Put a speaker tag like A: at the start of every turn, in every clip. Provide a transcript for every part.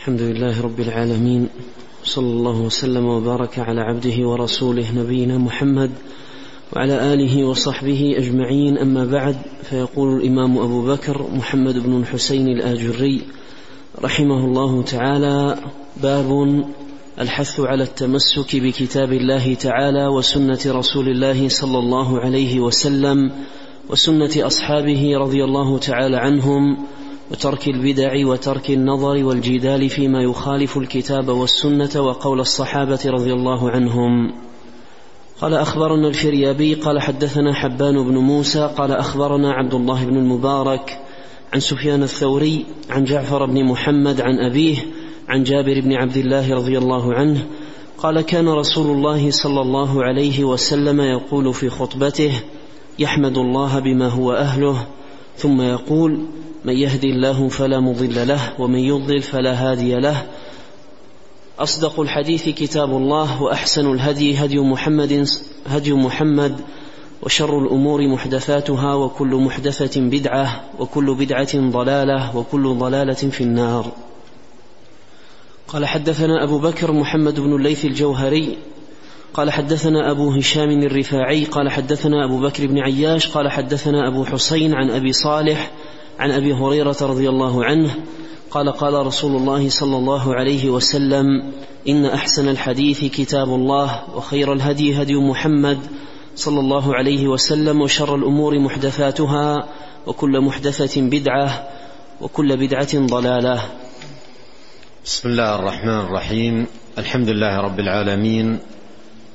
A: الحمد لله رب العالمين صلى الله وسلم وبارك على عبده ورسوله نبينا محمد وعلى آله وصحبه أجمعين. أما بعد فيقول الإمام أبو بكر محمد بن الحسين الآجري رحمه الله تعالى باب الحث على التمسك بكتاب الله تعالى وسنة رسول الله صلى الله عليه وسلم وسنة أصحابه رضي الله تعالى عنهم وترك البدع وترك النظر والجدال فيما يخالف الكتاب والسنة وقول الصحابة رضي الله عنهم. قال أخبرنا الفريابي قال حدثنا حبان بن موسى قال أخبرنا عبد الله بن المبارك عن سفيان الثوري عن جعفر بن محمد عن أبيه عن جابر بن عبد الله رضي الله عنه قال كان رسول الله صلى الله عليه وسلم يقول في خطبته يحمد الله بما هو أهله ثم يقول من يهدي الله فلا مضل له ومن يضلل فلا هادي له. أصدق الحديث كتاب الله وأحسن الهدي هدي محمد هدي محمد وشر الأمور محدثاتها وكل محدثة بدعة وكل بدعة ضلالة وكل ضلالة في النار. قال حدثنا أبو بكر محمد بن الليث الجوهري قال حدثنا أبو هشام الرفاعي قال حدثنا أبو بكر بن عياش قال حدثنا أبو حسين عن أبي صالح عن أبي هريرة رضي الله عنه قال قال رسول الله صلى الله عليه وسلم إن أحسن الحديث كتاب الله وخير الهدي هدي محمد صلى الله عليه وسلم وشر الأمور محدثاتها وكل محدثة بدعة وكل بدعة ضلالة.
B: بسم الله الرحمن الرحيم. الحمد لله رب العالمين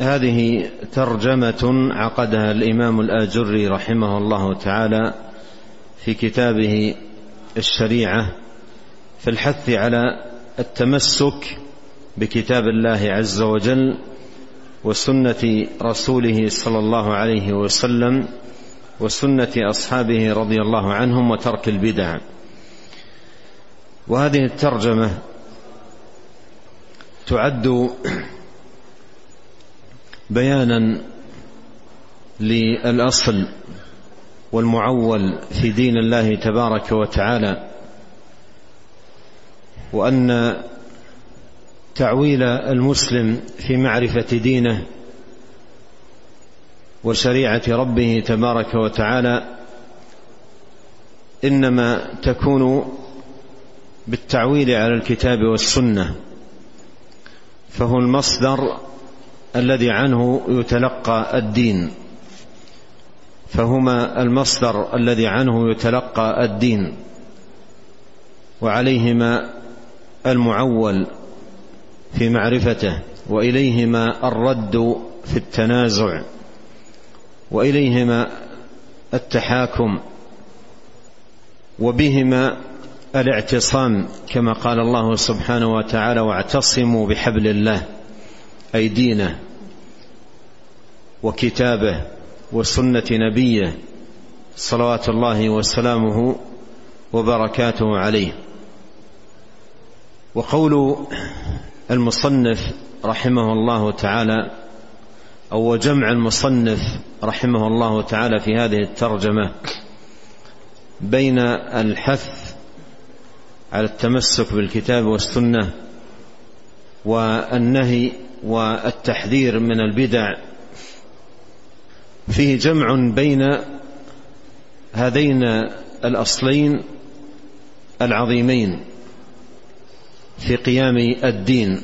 B: هذه ترجمة عقدها الإمام الآجري رحمه الله تعالى في كتابه الشريعة في الحث على التمسك بكتاب الله عز وجل وسنة رسوله صلى الله عليه وسلم وسنة أصحابه رضي الله عنهم وترك البدع. وهذه الترجمة تعد بيانا للأصل والمعول في دين الله تبارك وتعالى وأن تعويل المسلم في معرفة دينه وشريعة ربه تبارك وتعالى إنما تكون بالتعويل على الكتاب والسنة فهو المصدر الذي عنه يتلقى الدين فهما المصدر الذي عنه يتلقى الدين وعليهما المعول في معرفته وإليهما الرد في التنازع وإليهما التحاكم وبهما الاعتصام كما قال الله سبحانه وتعالى واعتصموا بحبل الله. اي دينه وكتابه وسنة نبيه صلوات الله وسلامه وبركاته عليه. وقول المصنف رحمه الله تعالى أو جمع المصنف رحمه الله تعالى في هذه الترجمة بين الحث على التمسك بالكتاب والسنة والنهي والتحذير من البدع. فيه جمع بين هذين الأصلين العظيمين في قيام الدين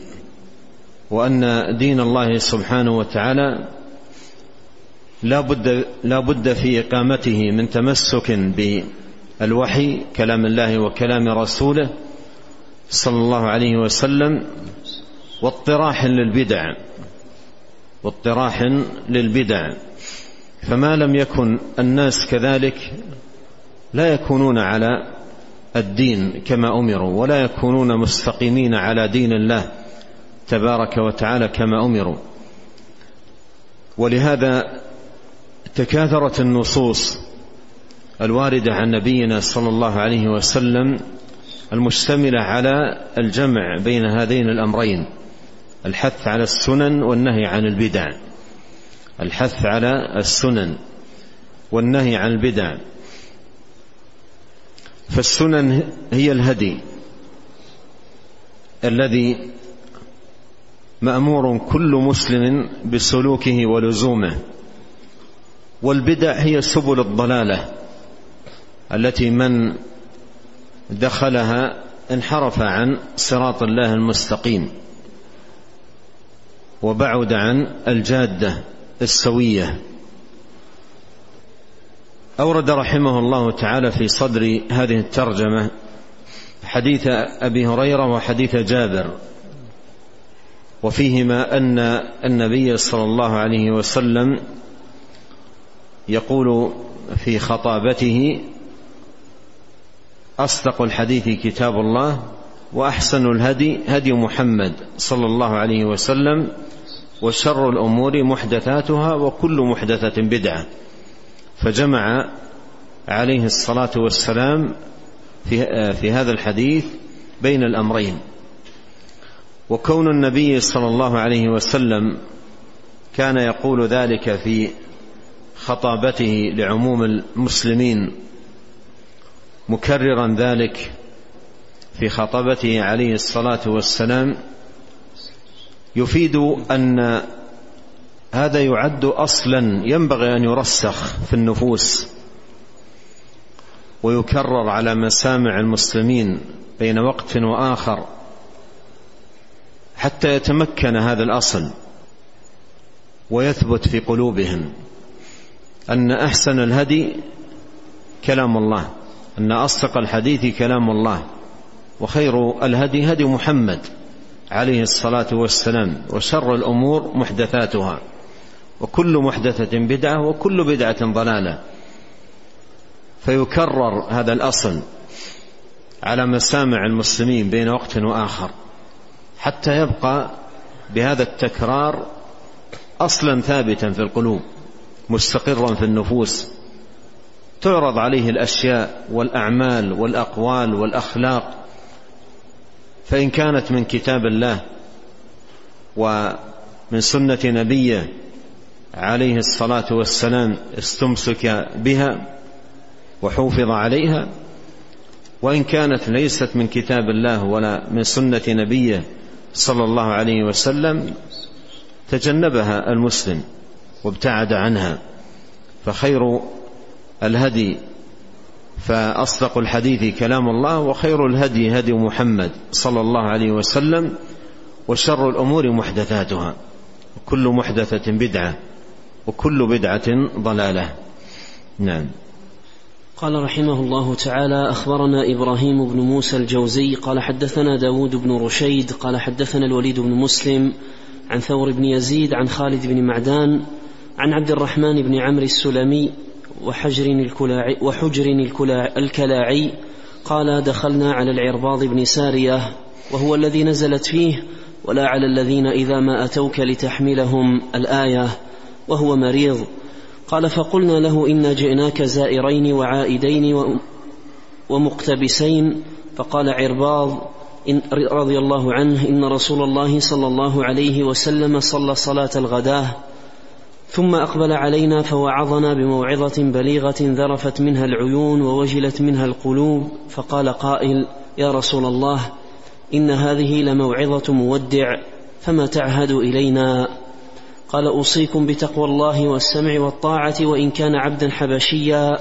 B: وأن دين الله سبحانه وتعالى لا بد لا بد في إقامته من تمسك بالوحي كلام الله وكلام رسوله صلى الله عليه وسلم واطراح للبدع واطراح للبدع. فما لم يكن الناس كذلك لا يكونون على الدين كما أمروا ولا يكونون مستقيمين على دين الله تبارك وتعالى كما أمروا. ولهذا تكاثرت النصوص الواردة عن نبينا صلى الله عليه وسلم المشتملة على الجمع بين هذين الأمرين. الحث على السنن والنهي عن البدع الحث على السنن والنهي عن البدع فالسنن هي الهدي الذي مأمور كل مسلم بسلوكه ولزومه. والبدع هي سبل الضلالة التي من دخلها انحرف عن صراط الله المستقيم. وبعد عن الجادة السوية. أورد رحمه الله تعالى في صدر هذه الترجمة حديث أبي هريرة وحديث جابر وفيهما أن النبي صلى الله عليه وسلم يقول في خطابته أصدق الحديث كتاب الله وأحسن الهدي هدي محمد صلى الله عليه وسلم وشر الأمور محدثاتها وكل محدثة بدعة. فجمع عليه الصلاة والسلام في في هذا الحديث بين الأمرين. وكون النبي صلى الله عليه وسلم كان يقول ذلك في خطابته لعموم المسلمين مكررا ذلك في خطبته عليه الصلاة والسلام يفيد أن هذا يعد أصلا ينبغي أن يرسخ في النفوس ويكرر على مسامع المسلمين بين وقت وآخر حتى يتمكن هذا الأصل ويثبت في قلوبهم أن أحسن الهدي كلام الله أن أصدق الحديث كلام الله. وخير الهدي هدي محمد عليه الصلاة والسلام وشر الأمور محدثاتها. وكل محدثة بدعة وكل بدعة ضلالة. فيكرر هذا الأصل على مسامع المسلمين بين وقت وآخر حتى يبقى بهذا التكرار أصلا ثابتا في القلوب مستقرا في النفوس. تعرض عليه الأشياء والأعمال والأقوال والأخلاق فإن كانت من كتاب الله ومن سنة نبيه عليه الصلاة والسلام استمسك بها وحوفظ عليها وإن كانت ليست من كتاب الله ولا من سنة نبيه صلى الله عليه وسلم تجنبها المسلم وابتعد عنها فخير الهدي فأصدق الحديث كلام الله وخير الهدي هدي محمد صلى الله عليه وسلم وشر الأمور محدثاتها كل محدثة بدعة وكل بدعة ضلالة. نعم.
A: قال رحمه الله تعالى أخبرنا إبراهيم بن موسى الجوزي قال حدثنا داود بن رشيد قال حدثنا الوليد بن مسلم عن ثور بن يزيد عن خالد بن معدان عن عبد الرحمن بن عمرو السلمي وحجر الكلاعي, وحجر الكلاعي. قال دخلنا على العرباض بن سارية وهو الذي نزلت فيه ولا على الذين إذا ما أتوك لتحملهم الآية وهو مريض. قال فقلنا له إنا جئناك زائرين وعائدين ومقتبسين. فقال عرباض رضي الله عنه إن رسول الله صلى الله عليه وسلم صلى صلاة الغداة. ثم أقبل علينا فوعظنا بموعظة بليغة ذرفت منها العيون ووجلت منها القلوب فقال قائل يا رسول الله إن هذه لموعظة مودع فما تعهد إلينا؟ قال أوصيكم بتقوى الله والسمع والطاعة وإن كان عبدا حبشيا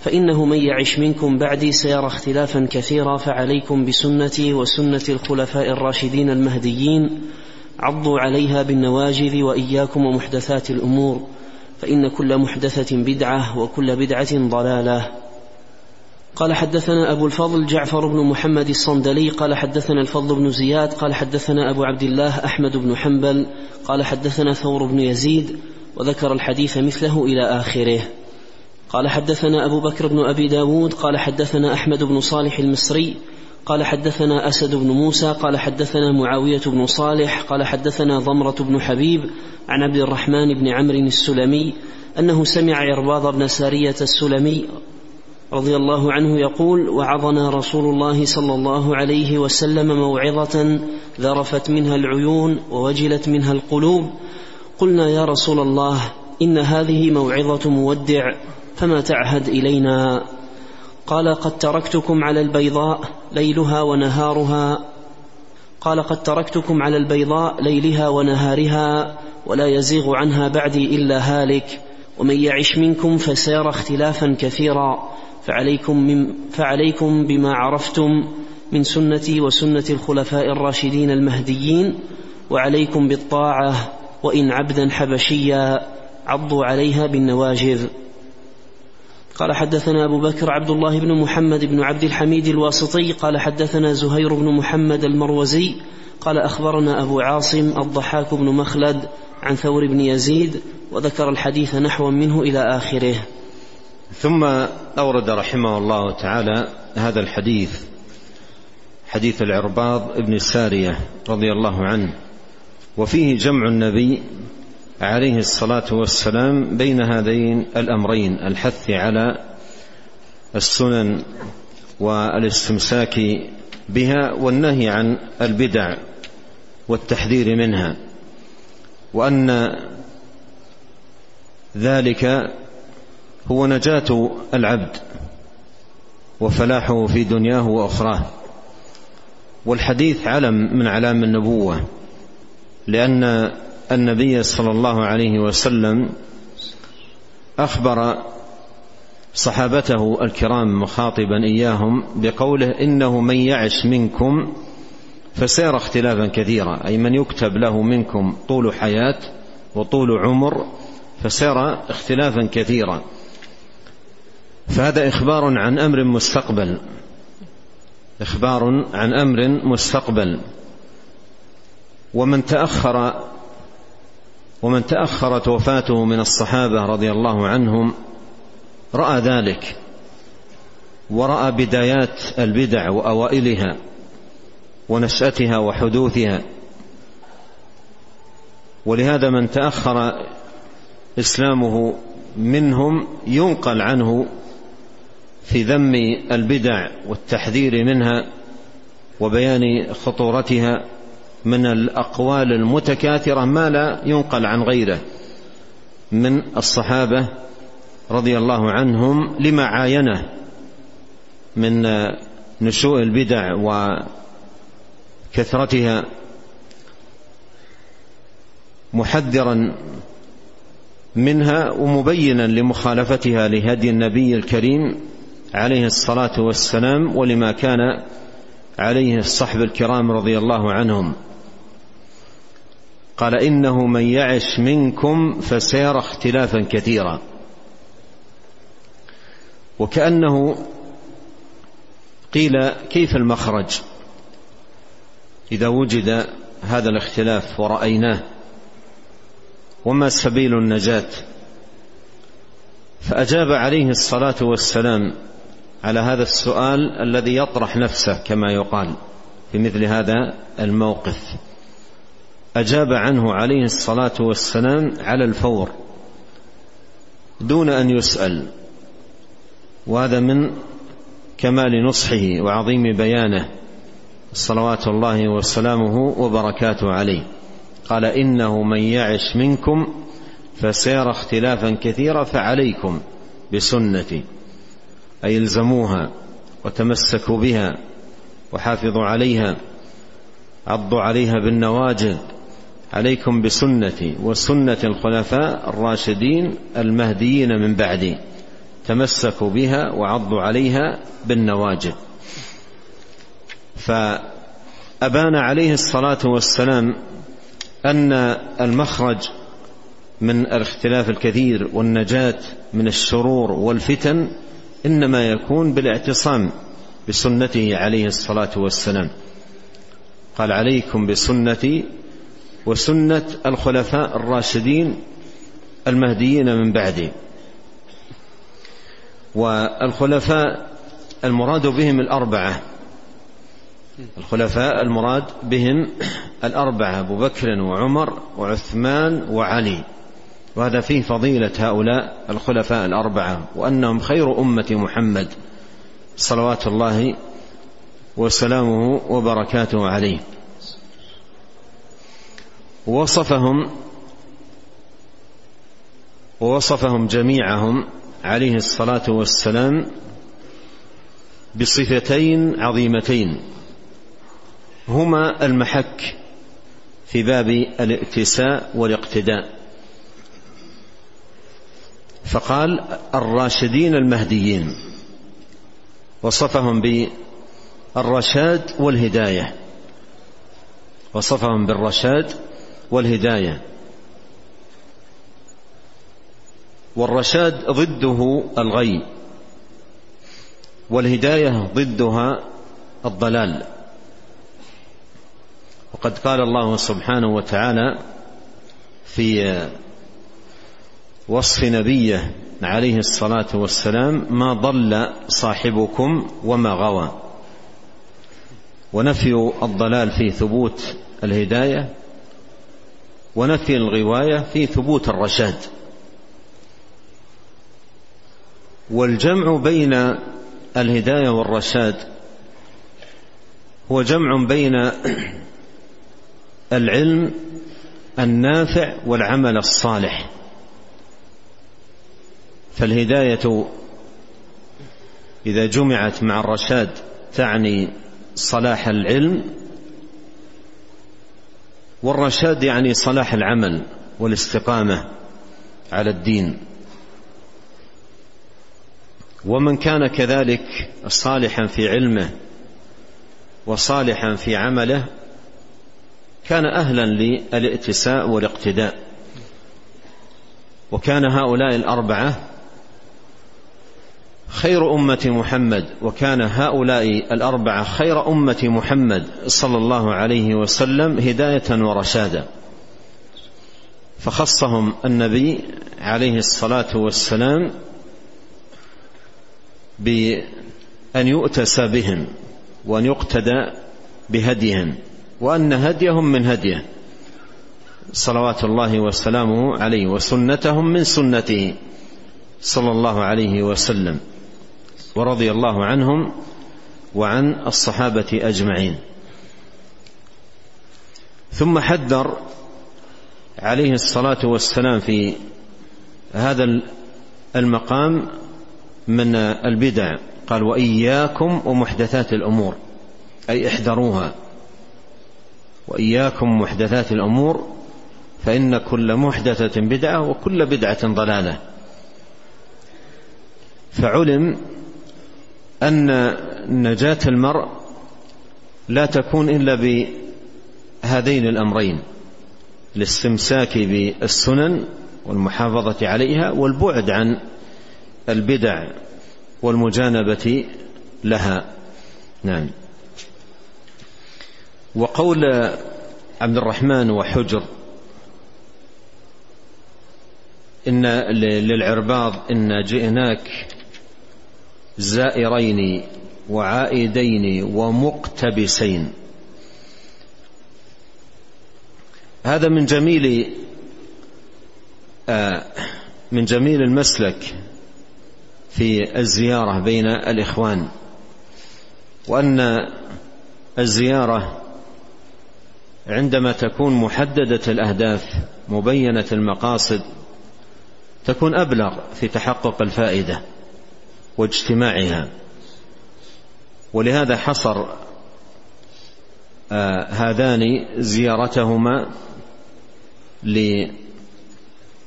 A: فإنه من يعش منكم بعدي سيرى اختلافا كثيرا فعليكم بسنتي وسنة الخلفاء الراشدين المهديين. عضوا عليها بالنواجذ وإياكم ومحدثات الأمور فإن كل محدثة بدعة وكل بدعة ضلالة. قال حدثنا أبو الفضل جعفر بن محمد الصندلي قال حدثنا الفضل بن زياد قال حدثنا أبو عبد الله أحمد بن حنبل قال حدثنا ثور بن يزيد وذكر الحديث مثله إلى آخره. قال حدثنا أبو بكر بن أبي داود قال حدثنا أحمد بن صالح المصري قال حدثنا أسد بن موسى قال حدثنا معاوية بن صالح قال حدثنا ضمرة بن حبيب عن عبد الرحمن بن عمرو السلمي أنه سمع عرباض بن سارية السلمي رضي الله عنه يقول وعظنا رسول الله صلى الله عليه وسلم موعظة ذرفت منها العيون ووجلت منها القلوب. قلنا يا رسول الله إن هذه موعظة مودع فما تعهد إلينا؟ قال قد تركتكم على البيضاء ليلها ونهارها. قال قد تركتكم على البيضاء ليلها ونهارها ولا يزيغ عنها بعدي إلا هالك. ومن يعش منكم فسيرى اختلافا كثيرا. فعليكم, من فعليكم بما عرفتم من سنتي وسنة الخلفاء الراشدين المهديين. وعليكم بالطاعة وإن عبدا حبشيا. عضوا عليها بالنواجذ. قال حدثنا أبو بكر عبد الله بن محمد بن عبد الحميد الواسطي قال حدثنا زهير بن محمد المروزي قال أخبرنا أبو عاصم الضحاك بن مخلد عن ثور بن يزيد وذكر الحديث نحوا منه إلى آخره.
B: ثم أورد رحمه الله تعالى هذا الحديث حديث العرباض بن سارية رضي الله عنه وفيه جمع النبي عليه الصلاة والسلام بين هذين الأمرين الحث على السنن والاستمساك بها والنهي عن البدع والتحذير منها وأن ذلك هو نجاة العبد وفلاحه في دنياه وأخراه. والحديث علم من علام النبوة لأن النبي صلى الله عليه وسلم أخبر صحابته الكرام مخاطبا إياهم بقوله إنه من يعش منكم فسيرى اختلافا كثيرا أي من يكتب له منكم طول حياة وطول عمر فسيرى اختلافا كثيرا. فهذا إخبار عن أمر مستقبل إخبار عن أمر مستقبل. ومن تأخر ومن تاخرت وفاته من الصحابة رضي الله عنهم رأى ذلك ورأى بدايات البدع وأوائلها ونشأتها وحدوثها. ولهذا من تأخر إسلامه منهم ينقل عنه في ذم البدع والتحذير منها وبيان خطورتها. من الأقوال المتكاثرة ما لا ينقل عن غيره من الصحابة رضي الله عنهم لما عاينه من نشوء البدع وكثرتها محذرا منها ومبينا لمخالفتها لهدي النبي الكريم عليه الصلاة والسلام ولما كان عليه الصحب الكرام رضي الله عنهم. قال إنه من يعش منكم فسيرى اختلافا كثيرا. وكأنه قيل كيف المخرج؟ إذا وجد هذا الاختلاف ورأيناه وما سبيل النجاة؟ فأجاب عليه الصلاة والسلام على هذا السؤال الذي يطرح نفسه كما يقال في مثل هذا الموقف. أجاب عنه عليه الصلاة والسلام على الفور دون أن يسأل وهذا من كمال نصحه وعظيم بيانه صلوات الله وسلامه وبركاته عليه. قال إنه من يعش منكم فسيرى اختلافا كثيرا فعليكم بسنتي. أي الزموها وتمسكوا بها وحافظوا عليها عضوا عليها بالنواجذ عليكم بسنتي وسنة الخلفاء الراشدين المهديين من بعدي. تمسكوا بها وعضوا عليها بالنواجذ. فأبان عليه الصلاة والسلام أن المخرج من الاختلاف الكثير والنجاة من الشرور والفتن إنما يكون بالاعتصام بسنته عليه الصلاة والسلام. قال عليكم بسنتي وسنة الخلفاء الراشدين المهديين من بعدي. والخلفاء المراد بهم الأربعة. الخلفاء المراد بهم الأربعة أبو بكر وعمر وعثمان وعلي. وهذا فيه فضيلة هؤلاء الخلفاء الأربعة وأنهم خير أمة محمد صلوات الله وسلامه وبركاته عليه. وصفهم ووصفهم جميعهم عليه الصلاة والسلام بصفتين عظيمتين. هما المحك في باب الائتساء والاقتداء. فقال الراشدين المهديين وصفهم بالرشاد والهداية. وصفهم بالرشاد والهداية. والرشاد ضده الغي. والهداية ضدها الضلال. وقد قال الله سبحانه وتعالى في وصف نبيه عليه الصلاة والسلام ما ضل صاحبكم وما غوى. ونفي الضلال في ثبوت الهداية. ونفي الغواية في ثبوت الرشاد. والجمع بين الهداية والرشاد هو جمع بين العلم النافع والعمل الصالح. فالهداية إذا جمعت مع الرشاد تعني صلاح العلم والرشاد يعني صلاح العمل والاستقامة على الدين. ومن كان كذلك صالحا في علمه وصالحا في عمله كان أهلا للائتساء والاقتداء. وكان هؤلاء الأربعة خير أمة محمد وكان هؤلاء الأربعة خير أمة محمد صلى الله عليه وسلم هداية ورشادا فخصهم النبي عليه الصلاة والسلام بأن يؤتسى بهم وأن يقتدى بهديهم وأن هديهم من هديه. صلوات الله وسلامه عليه وسنتهم من سنته صلى الله عليه وسلم. ورضي الله عنهم وعن الصحابة أجمعين. ثم حذر عليه الصلاة والسلام في هذا المقام من البدع. قال وإياكم ومحدثات الأمور. أي احذروها. وإياكم محدثات الأمور فإن كل محدثة بدعة وكل بدعة ضلالة. فعلم أن نجاة المرء لا تكون إلا بهذين الأمرين الاستمساك بالسنن والمحافظة عليها والبعد عن البدع والمجانبة لها. نعم. وقول عبد الرحمن وحجر إن للعرباض إن جئناك زائرين وعائدين ومقتبسين. هذا من جميل آه، من جميل المسلك في الزيارة بين الإخوان وأن الزيارة عندما تكون محددة الأهداف مبينة المقاصد تكون أبلغ في تحقق الفائدة. واجتماعها. ولهذا حصر آه هذان زيارتهما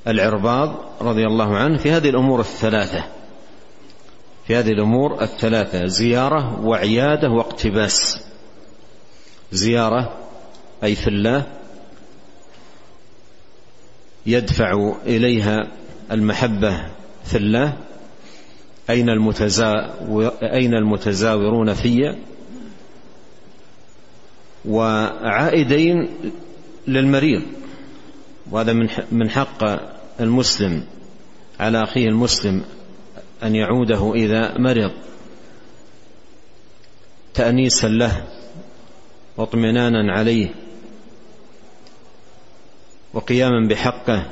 B: للعرباض رضي الله عنه في هذه الأمور الثلاثة. في هذه الأمور الثلاثة زيارة وعيادة واقتباس. زيارة أي في الله يدفع إليها المحبة في الله أين أين المتزاورون في وعائدين للمريض. وهذا من حق المسلم على أخيه المسلم أن يعوده إذا مرض. تأنيسا له واطمئنانا عليه وقياما بحقه.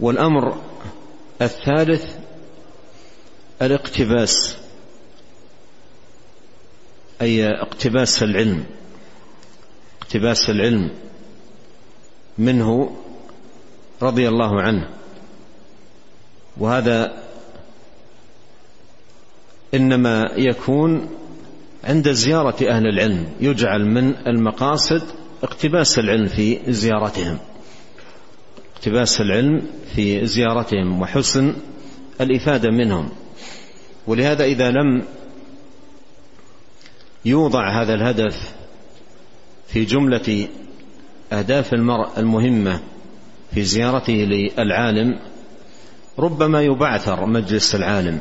B: والأمر الثالث الاقتباس أي اقتباس العلم. اقتباس العلم منه رضي الله عنه. وهذا إنما يكون عند زيارة أهل العلم يجعل من المقاصد اقتباس العلم في زيارتهم. اقتباس العلم في زيارتهم وحسن الإفادة منهم. ولهذا إذا لم يوضع هذا الهدف في جملة أهداف المرء المهمة في زيارته للعالم ربما يبعثر مجلس العالم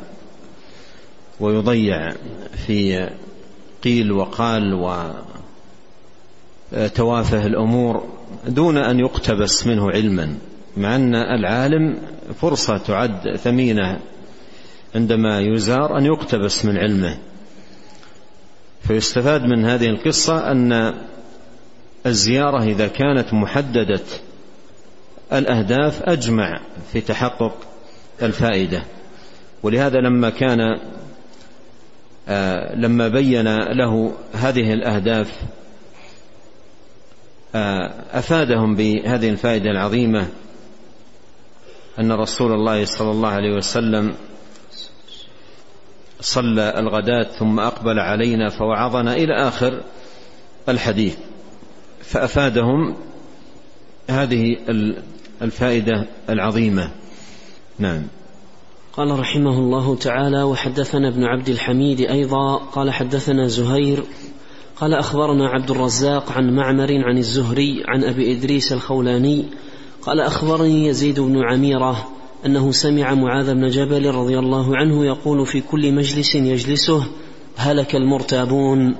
B: ويضيع في قيل وقال وتوافه الأمور دون أن يقتبس منه علما مع أن العالم فرصة تعد ثمينة عندما يزار أن يقتبس من علمه. فيستفاد من هذه القصة أن الزيارة إذا كانت محددة الأهداف أجمع في تحقق الفائدة. ولهذا لما كان آه، لما بين له هذه الأهداف آه، أفادهم بهذه الفائدة العظيمة أن رسول الله صلى الله عليه وسلم صلى الغداة ثم أقبل علينا فوعظنا إلى آخر الحديث. فأفادهم هذه الفائدة العظيمة. نعم.
A: قال رحمه الله تعالى وحدثنا ابن عبد الحميد أيضا قال حدثنا زهير قال أخبرنا عبد الرزاق عن معمر عن الزهري عن أبي إدريس الخولاني. قال أخبرني يزيد بن عميرة أنه سمع معاذ بن جبل رضي الله عنه يقول في كل مجلس يجلسه هلك المرتابون.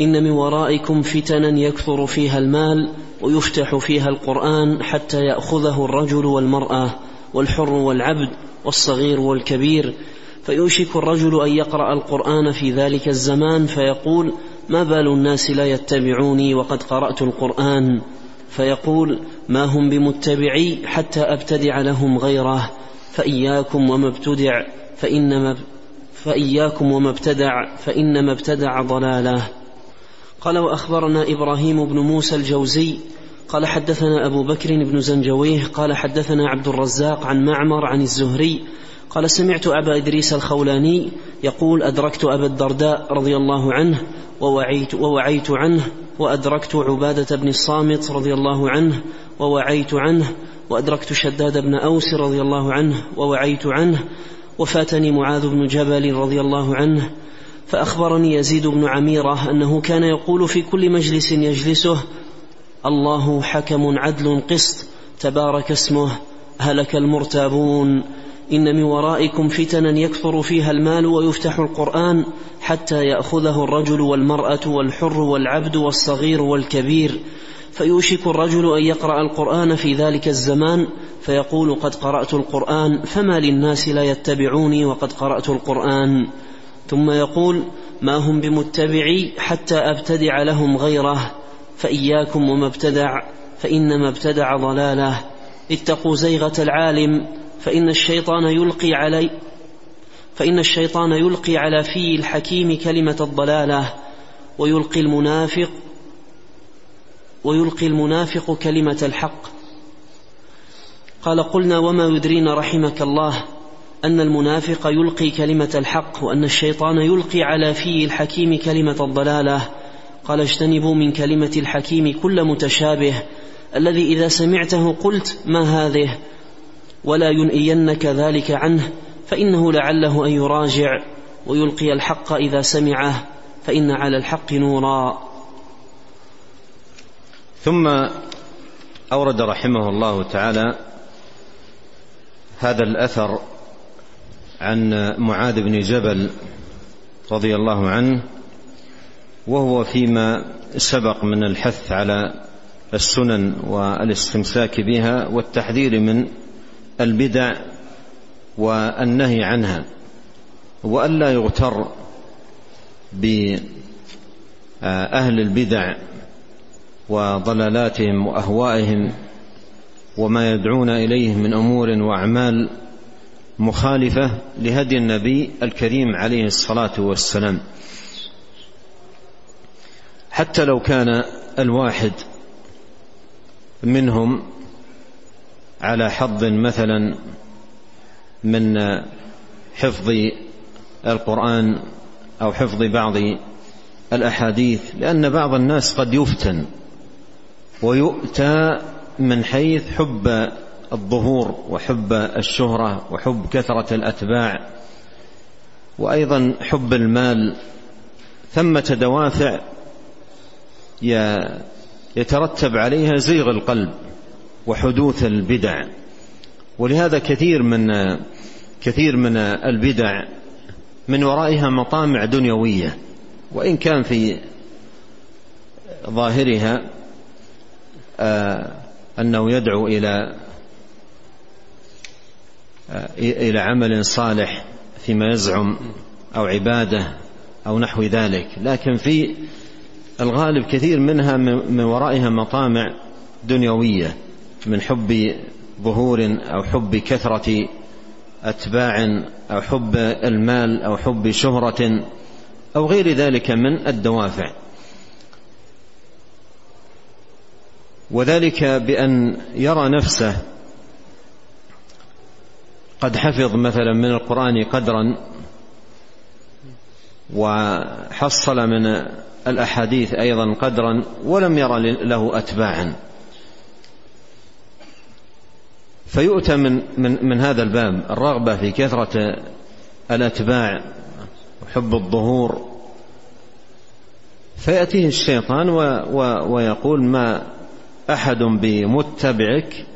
A: إن من ورائكم فتنا يكثر فيها المال ويفتح فيها القرآن حتى يأخذه الرجل والمرأة والحر والعبد والصغير والكبير. فيوشك الرجل أن يقرأ القرآن في ذلك الزمان فيقول ما بال الناس لا يتبعوني وقد قرأت القرآن فيقول ما هم بمتبعي حتى أبتدع لهم غيره فإياكم وما ابتدع فإنما فإياكم وما ابتدع فإنما ابتدع ضلاله. قال وأخبرنا إبراهيم بن موسى الجوزي قال حدثنا أبو بكر بن زنجويه قال حدثنا عبد الرزاق عن معمر عن الزهري قال سمعت أبا إدريس الخولاني يقول أدركت أبا الدرداء رضي الله عنه ووعيت, ووعيت عنه وأدركت عبادة بن الصامت رضي الله عنه ووعيت عنه وأدركت شداد بن أوس رضي الله عنه ووعيت عنه وفاتني معاذ بن جبل رضي الله عنه فأخبرني يزيد بن عميرة أنه كان يقول في كل مجلس يجلسه الله حكم عدل قسط تبارك اسمه هلك المرتابون إن من ورائكم فتنا يكثر فيها المال ويفتح القرآن حتى يأخذه الرجل والمرأة والحر والعبد والصغير والكبير. فيوشك الرجل أن يقرأ القرآن في ذلك الزمان فيقول قد قرأت القرآن فما للناس لا يتبعوني وقد قرأت القرآن. ثم يقول ما هم بمتبعي حتى أبتدع لهم غيره فإياكم وما ابتدع فإنما ابتدع ضلاله. اتقوا زيغة العالم فإن الشيطان يلقي علي فإن الشيطان يلقي على في الحكيم كلمة الضلالة ويلقي المنافق ويلقي المنافق كلمة الحق. قال قلنا وما يدرينا رحمك الله أن المنافق يلقي كلمة الحق وأن الشيطان يلقي على في الحكيم كلمة الضلالة. قال اجتنبوا من كلمة الحكيم كل متشابه الذي إذا سمعته قلت ما هذه؟ ولا ينئينك ذلك عنه فإنه لعله أن يراجع ويلقي الحق إذا سمعه فإن على الحق نورا.
B: ثم أورد رحمه الله تعالى هذا الأثر عن معاذ بن جبل رضي الله عنه وهو فيما سبق من الحث على السنن والاستمساك بها والتحذير من البدع والنهي عنها وألا يغتر أهل البدع وضلالاتهم وأهوائهم وما يدعون إليه من أمور وأعمال مخالفة لهدي النبي الكريم عليه الصلاة والسلام. حتى لو كان الواحد منهم على حظ مثلا من حفظ القرآن أو حفظ بعض الأحاديث لأن بعض الناس قد يفتن ويؤتى من حيث حب الظهور وحب الشهرة وحب كثرة الأتباع وأيضا حب المال. ثمة دوافع يترتب عليها زيغ القلب. وحدوث البدع. ولهذا كثير من كثير من البدع من ورائها مطامع دنيوية. وإن كان في ظاهرها آه، أنه يدعو إلى آه، إلى عمل صالح فيما يزعم أو عبادة أو نحو ذلك. لكن في الغالب كثير منها من ورائها مطامع دنيوية. من حب ظهور أو حب كثرة أتباع أو حب المال أو حب شهرة أو غير ذلك من الدوافع. وذلك بأن يرى نفسه قد حفظ مثلا من القرآن قدرا وحصل من الأحاديث أيضا قدرا ولم يرى له اتباعا. فيؤتى من من من هذا الباب الرغبة في كثرة الأتباع وحب الظهور. فيأتيه الشيطان و و ويقول ما أحد بمتبعك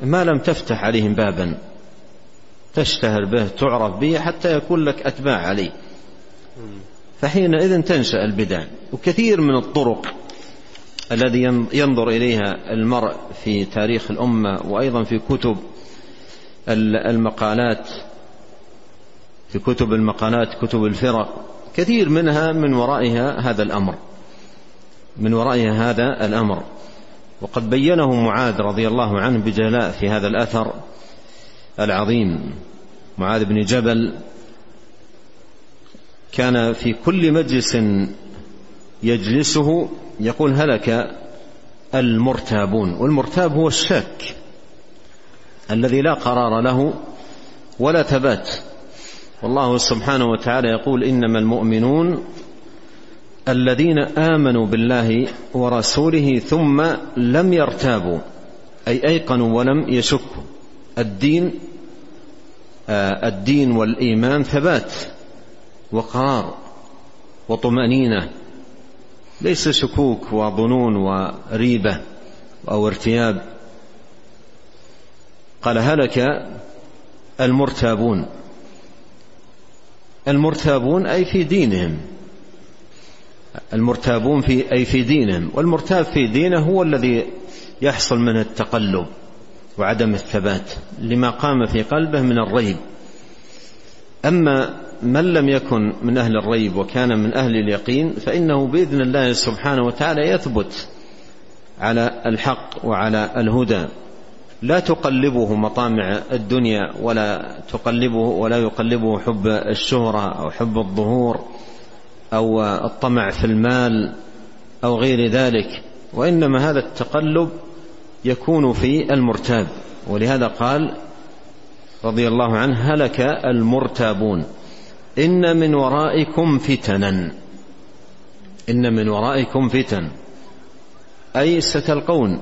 B: ما لم تفتح عليهم بابا تشتهر به تعرف به حتى يكون لك أتباع عليه. فحينئذ تنشأ البدع وكثير من الطرق الذي ينظر إليها المرء في تاريخ الأمة وأيضا في كتب المقالات في كتب المقالات كتب الفرق. كثير منها من ورائها هذا الأمر. من ورائها هذا الأمر. وقد بينه معاذ رضي الله عنه بجلاء في هذا الأثر العظيم. معاذ بن جبل كان في كل مجلس يجلسه يقول هلك المرتابون والمرتاب هو الشك الذي لا قرار له ولا ثبات. والله سبحانه وتعالى يقول إنما المؤمنون الذين آمنوا بالله ورسوله ثم لم يرتابوا أي أيقنوا ولم يشكوا. الدين آه الدين والإيمان ثبات وقرار وطمأنينة. ليس شكوك وظنون وريبة أو ارتياب. قال هلك المرتابون. المرتابون أي في دينهم. المرتابون في أي في دينهم. والمرتاب في دينه هو الذي يحصل منه التقلب وعدم الثبات لما قام في قلبه من الريب. أما من لم يكن من أهل الريب وكان من أهل اليقين فإنه بإذن الله سبحانه وتعالى يثبت على الحق وعلى الهدى. لا تقلبه مطامع الدنيا ولا تقلبه ولا يقلبه حب الشهرة أو حب الظهور أو الطمع في المال أو غير ذلك. وإنما هذا التقلب يكون في المرتاب. ولهذا قال رضي الله عنه هلك المرتابون. إن من ورائكم فتنا. إن من ورائكم فتن أي ستلقون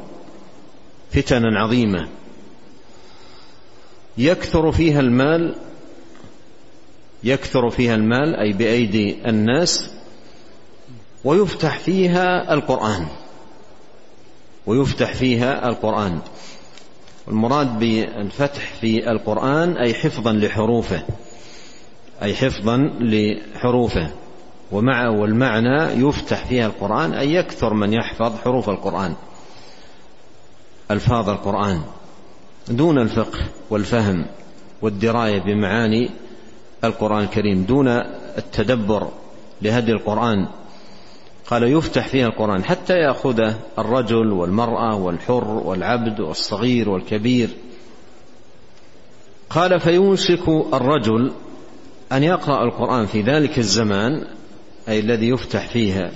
B: فتنا عظيمة. يكثر فيها المال يكثر فيها المال أي بأيدي الناس ويفتح فيها القرآن. ويفتح فيها القرآن. المراد بالفتح في القرآن أي حفظا لحروفه أي حفظا لحروفه. ومع والمعنى يفتح فيها القرآن أي يكثر من يحفظ حروف القرآن ألفاظ القرآن دون الفقه والفهم والدراية بمعاني القرآن الكريم دون التدبر لهدي القرآن. قال يفتح فيها القرآن حتى يأخذه الرجل والمرأة والحر والعبد والصغير والكبير. قال فيوشك الرجل أن يقرأ القرآن في ذلك الزمان أي الذي يفتح فيه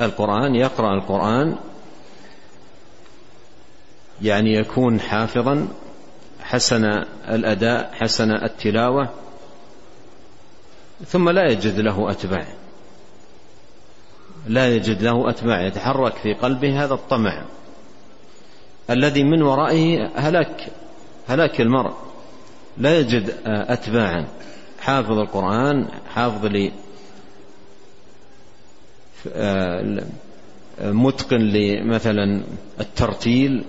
B: القرآن يقرأ القرآن يعني يكون حافظا حسن الأداء حسن التلاوة ثم لا يجد له أتباع. لا يجد له أتباع يتحرك في قلبه هذا الطمع الذي من ورائه هلاك هلاك المرء. لا يجد أتباعا. حافظ القرآن حافظ لي متقن لمثلا الترتيل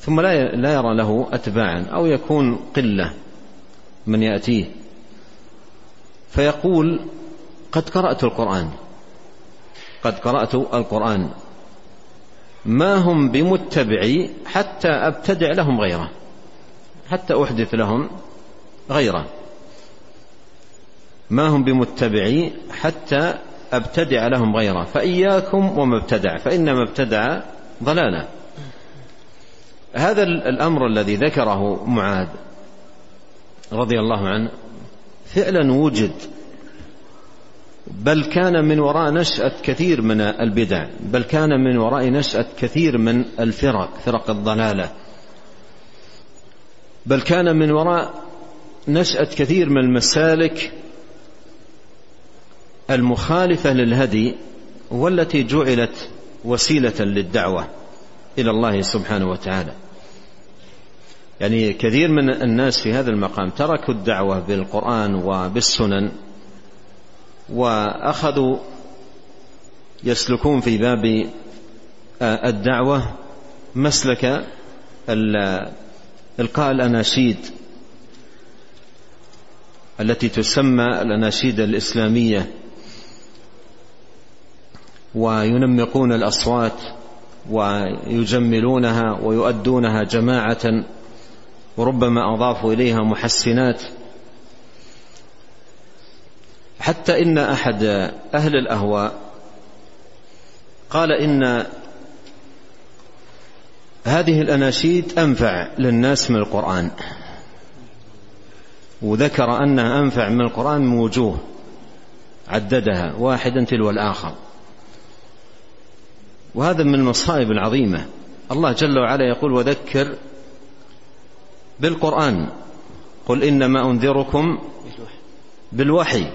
B: ثم لا لا يرى له أتباعا أو يكون قلة من يأتيه. فيقول قد قرأت القرآن. قد قرأت القرآن. ما هم بمتبعي حتى أبتدع لهم غيره. حتى أحدث لهم غيره. ما هم بمتبعي حتى أبتدع لهم غيره. فإياكم وما ابتدع. فإنما ابتدع ضلالا. هذا الأمر الذي ذكره معاذ رضي الله عنه فعلا وجد بل كان من وراء نشأة كثير من البدع بل كان من وراء نشأة كثير من الفرق فرق الضلالة. بل كان من وراء نشأة كثير من المسالك المخالفة للهدي والتي جعلت وسيلة للدعوة إلى الله سبحانه وتعالى. يعني كثير من الناس في هذا المقام تركوا الدعوة بالقرآن وبالسنن وأخذوا يسلكون في باب الدعوة مسلك إلقاء الأناشيد التي تسمى الأناشيد الإسلامية. وينمقون الأصوات ويجملونها ويؤدونها جماعة وربما أضافوا إليها محسنات. حتى إن أحد أهل الأهواء قال إن هذه الأناشيد أنفع للناس من القرآن. وذكر أنها أنفع من القرآن من وجوه. عددها واحدا تلو الآخر. وهذا من المصائب العظيمة. الله جل وعلا يقول وذكر بالقرآن. قل إنما أنذركم بالوحي.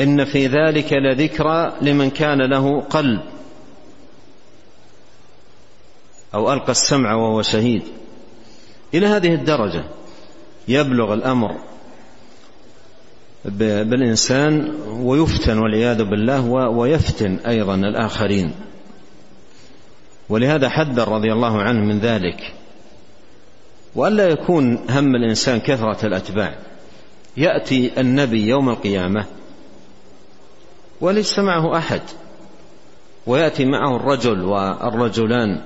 B: إن في ذلك لذكرى لمن كان له قلب أو ألقى السمع وهو شهيد. إلى هذه الدرجة يبلغ الأمر بالإنسان ويفتن والعياذ بالله ويفتن أيضا الآخرين. ولهذا حذر رضي الله عنه من ذلك. وألا يكون هم الإنسان كثرة الأتباع. يأتي النبي يوم القيامة وليس معه أحد. ويأتي معه الرجل والرجلان.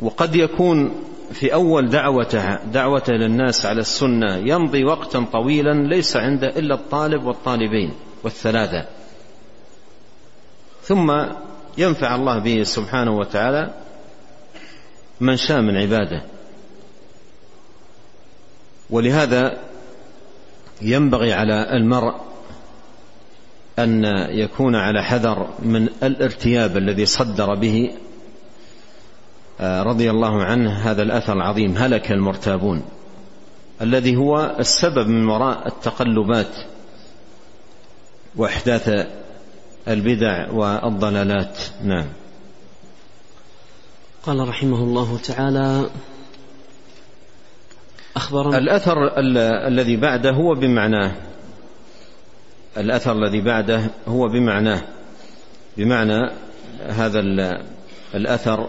B: وقد يكون في أول دعوته دعوته للناس على السنة يمضي وقتا طويلا ليس عنده إلا الطالب والطالبين والثلاثة. ثم ينفع الله به سبحانه وتعالى من شاء من عباده. ولهذا ينبغي على المرء أن يكون على حذر من الارتياب الذي صدر به آه، رضي الله عنه هذا الأثر العظيم هلك المرتابون الذي هو السبب من وراء التقلبات وإحداث البدع والضلالات. نعم.
A: قال رحمه الله تعالى
B: أخبرنا الأثر الذي بعده هو بمعناه الأثر الذي بعده هو بمعناه بمعنى هذا الأثر.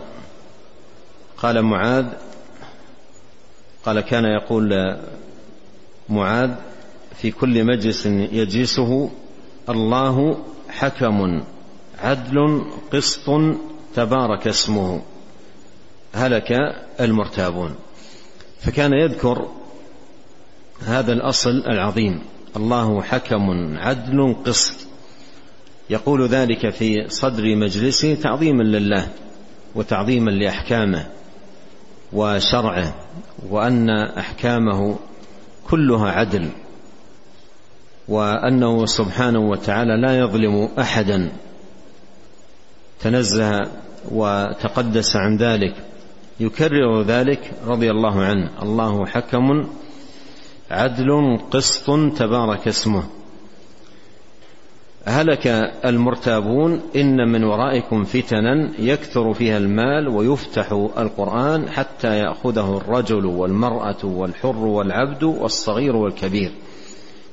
B: قال معاذ قال كان يقول معاذ في كل مجلس يجلسه الله حكم عدل قسط تبارك اسمه. هلك المرتابون. فكان يذكر هذا الأصل العظيم. الله حكم عدل قسط. يقول ذلك في صدر مجلسه تعظيما لله وتعظيما لأحكامه وشرعه وأن أحكامه كلها عدل وأنه سبحانه وتعالى لا يظلم أحدا. تنزه وتقدس عن ذلك يكرر ذلك رضي الله عنه. الله حكم عدل قسط تبارك اسمه. هلك المرتابون إن من ورائكم فتنا يكثر فيها المال ويفتح القرآن حتى يأخذه الرجل والمرأة والحر والعبد والصغير والكبير.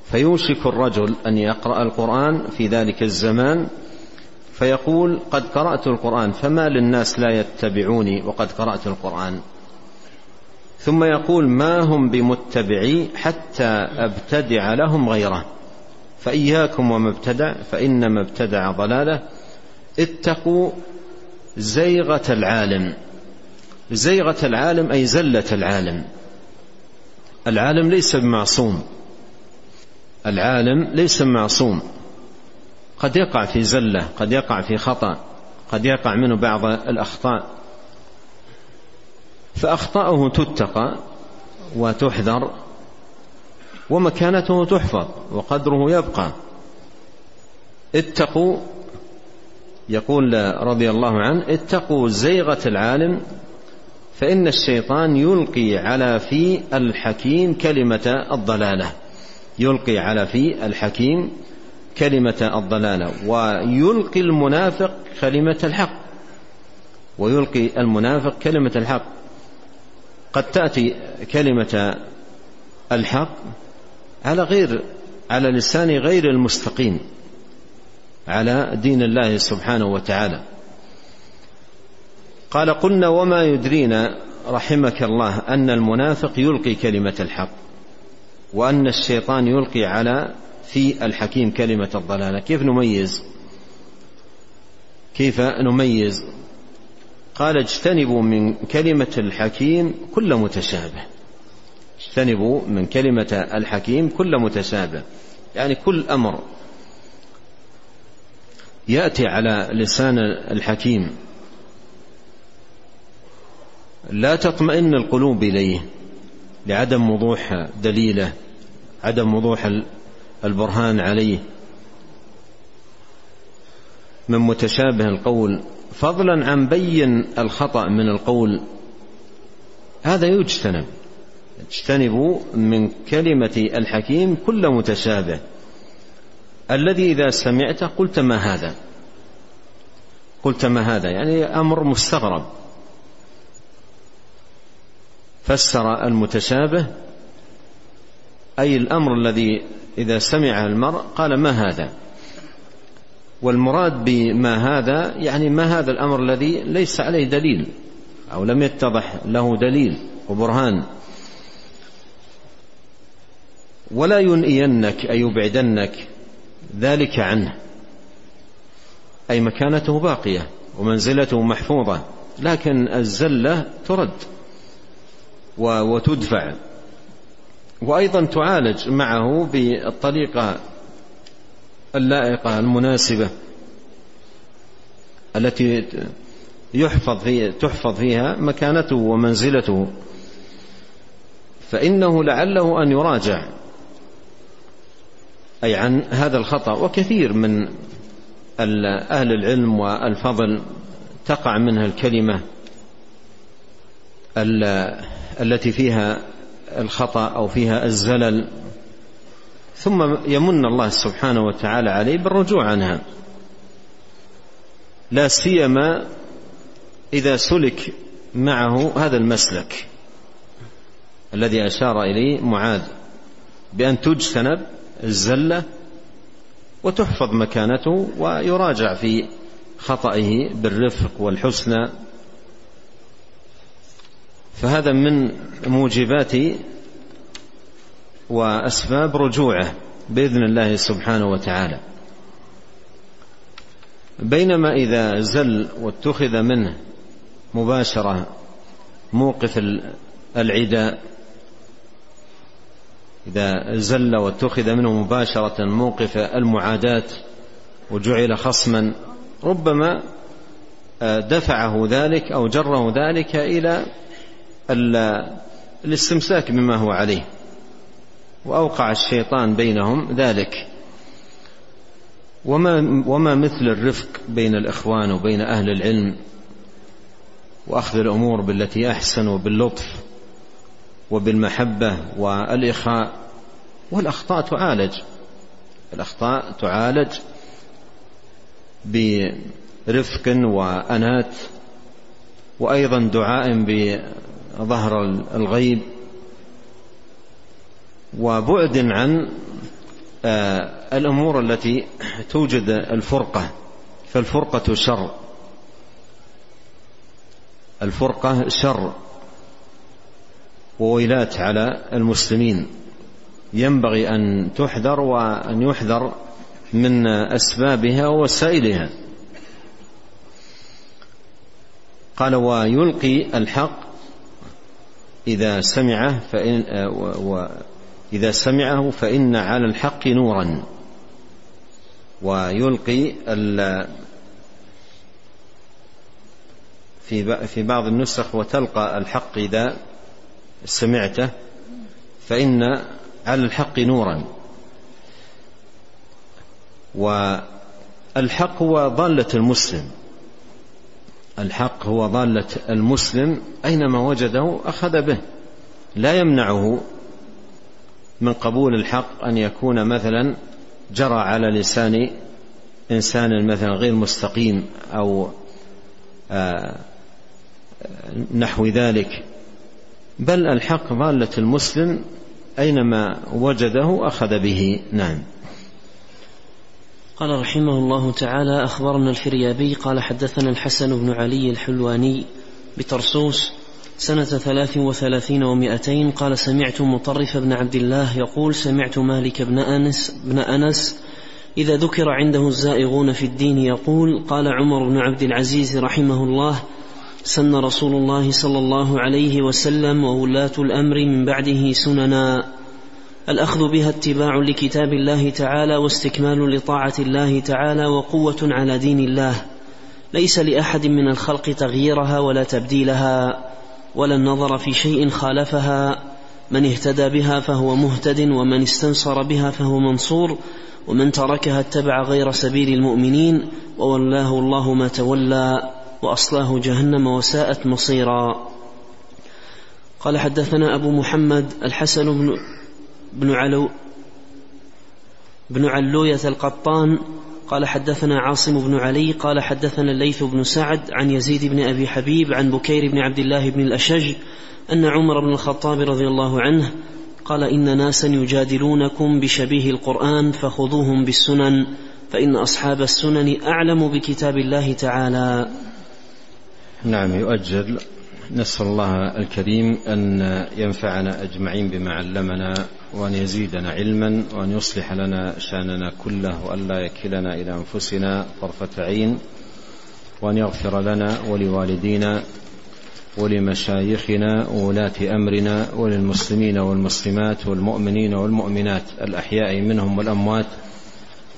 B: فيوشك الرجل أن يقرأ القرآن في ذلك الزمان فيقول قد قرأت القرآن فما للناس لا يتبعوني وقد قرأت القرآن. ثم يقول ما هم بمتبعي حتى أبتدع لهم غيره. فإياكم وما ابتدع فإنما ابتدع ضلاله. اتقوا زيغة العالم. زيغة العالم أي زلة العالم. العالم ليس بمعصوم. العالم ليس معصوم. قد يقع في زلة قد يقع في خطأ قد يقع منه بعض الأخطاء. فأخطاؤه تتقى وتحذر ومكانته تحفظ وقدره يبقى. اتقوا يقول رضي الله عنه اتقوا زيغة العالم فإن الشيطان يلقي على في الحكيم كلمة الضلالة. يلقي على في الحكيم كلمة الضلالة. ويلقي المنافق كلمة الحق. ويلقي المنافق كلمة الحق. قد تأتي كلمة الحق على غير على لسان غير المستقيم على دين الله سبحانه وتعالى. قال قلنا وما يدرينا رحمك الله أن المنافق يلقي كلمة الحق وأن الشيطان يلقي على في الحكيم كلمة الضلالة. كيف نميز؟ كيف نميز؟ قال اجتنبوا من كلمة الحكيم كل متشابه. اجتنبوا من كلمة الحكيم كل متشابه. يعني كل أمر يأتي على لسان الحكيم. لا تطمئن القلوب إليه لعدم وضوح دليله عدم وضوح البرهان عليه. من متشابه القول فضلا عن بين الخطأ من القول. هذا يجتنب. اجتنبوا من كلمة الحكيم كل متشابه. الذي إذا سمعته قلت ما هذا؟ قلت ما هذا؟ يعني أمر مستغرب. فسر المتشابه أي الأمر الذي إذا سمع المرء قال ما هذا؟ والمراد بما هذا يعني ما هذا الأمر الذي ليس عليه دليل أو لم يتضح له دليل وبرهان. ولا ينئينك أي يبعدنك ذلك عنه أي مكانته باقية ومنزلته محفوظة لكن الزلة ترد وتدفع. وأيضا تعالج معه بالطريقة اللائقة المناسبة التي يحفظ في تحفظ فيها مكانته ومنزلته فإنه لعله أن يراجع أي عن هذا الخطأ. وكثير من أهل العلم والفضل تقع منها الكلمة التي فيها الخطأ أو فيها الزلل. ثم يمن الله سبحانه وتعالى عليه بالرجوع عنها. لا سيما إذا سلك معه هذا المسلك الذي أشار إليه معاذ بأن تجتنب الزلة وتحفظ مكانته ويراجع في خطئه بالرفق والحسنى. فهذا من موجبات وأسباب رجوعه بإذن الله سبحانه وتعالى. بينما إذا زل واتخذ منه مباشرة موقف العداء إذا زل واتخذ منه مباشرة موقف المعاداة وجعل خصما ربما آه، دفعه ذلك أو جره ذلك إلى الاستمساك بما هو عليه. وأوقع الشيطان بينهم ذلك. وما وما مثل الرفق بين الإخوان وبين أهل العلم وأخذ الأمور بالتي أحسن وباللطف وبالمحبة والإخاء. والأخطاء تعالج. الأخطاء تعالج برفق وأنات وأيضا دعاء بظهر الغيب. وبعد عن آه، الأمور التي توجد الفرقة فالفرقة شر. الفرقة شر. وويلات على المسلمين. ينبغي أن تحذر وأن يحذر من أسبابها ووسائلها. قال ويلقي الحق إذا سمعه فإن وإذا سمعه فإن على الحق نورا. ويلقي في في بعض النسخ وتلقى الحق إذا سمعته فإن على الحق نورا. والحق هو ضالة المسلم. الحق هو ضالة المسلم أينما وجده أخذ به لا يمنعه من قبول الحق أن يكون مثلا جرى على لسان إنسان مثلا غير مستقيم أو آه، نحو ذلك. بل الحق ضالة المسلم أينما وجده أخذ به. نعم.
A: قال رحمه الله تعالى أخبرنا الفريابي قال حدثنا الحسن بن علي الحلواني بترسوس سنة ثلاث وثلاثين ومائتين قال سمعت مطرف بن عبد الله يقول سمعت مالك بن أنس بن أنس إذا ذكر عنده الزائغون في الدين يقول قال عمر بن عبد العزيز رحمه الله سن رسول الله صلى الله عليه وسلم وولاة الأمر من بعده سننا. الأخذ بها اتباع لكتاب الله تعالى واستكمال لطاعة الله تعالى وقوة على دين الله. ليس لأحد من الخلق تغييرها ولا تبديلها. ولا النظر في شيء خالفها. من اهتدى بها فهو مهتد ومن استنصر بها فهو منصور ومن تركها اتبع غير سبيل المؤمنين وولاه الله ما تولى وأصلاه جهنم وساءت مصيرا. قال حدثنا أبو محمد الحسن بن بن علو بن علوية القطان قال حدثنا عاصم بن علي قال حدثنا الليث بن سعد عن يزيد بن أبي حبيب عن بكير بن عبد الله بن الأشج أن عمر بن الخطاب رضي الله عنه قال إن ناسا يجادلونكم بشبيه القرآن فخذوهم بالسنن فإن أصحاب السنن أعلم بكتاب الله تعالى.
B: نعم يؤجل. نسأل الله الكريم أن ينفعنا أجمعين بما علمنا. وأن يزيدنا علما وأن يصلح لنا شأننا كله وأن لا يكلنا إلى أنفسنا طرفة عين وأن يغفر لنا ولوالدينا ولمشايخنا وولاة أمرنا وللمسلمين والمسلمات والمؤمنين والمؤمنات الأحياء منهم والأموات.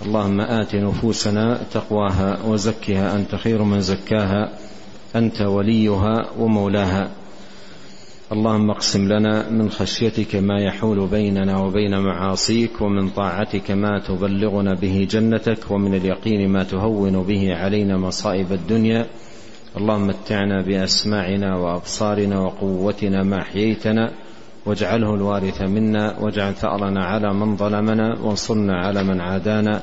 B: اللهم آت نفوسنا تقواها وزكها. أنت خير من زكاها. أنت وليها ومولاها. اللهم اقسم لنا من خشيتك ما يحول بيننا وبين معاصيك ومن طاعتك ما تبلغنا به جنتك ومن اليقين ما تهون به علينا مصائب الدنيا. اللهم متعنا بأسماعنا وأبصارنا وقوتنا ما أحييتنا واجعله الوارث منا واجعل ثأرنا على من ظلمنا وانصرنا على من عادانا.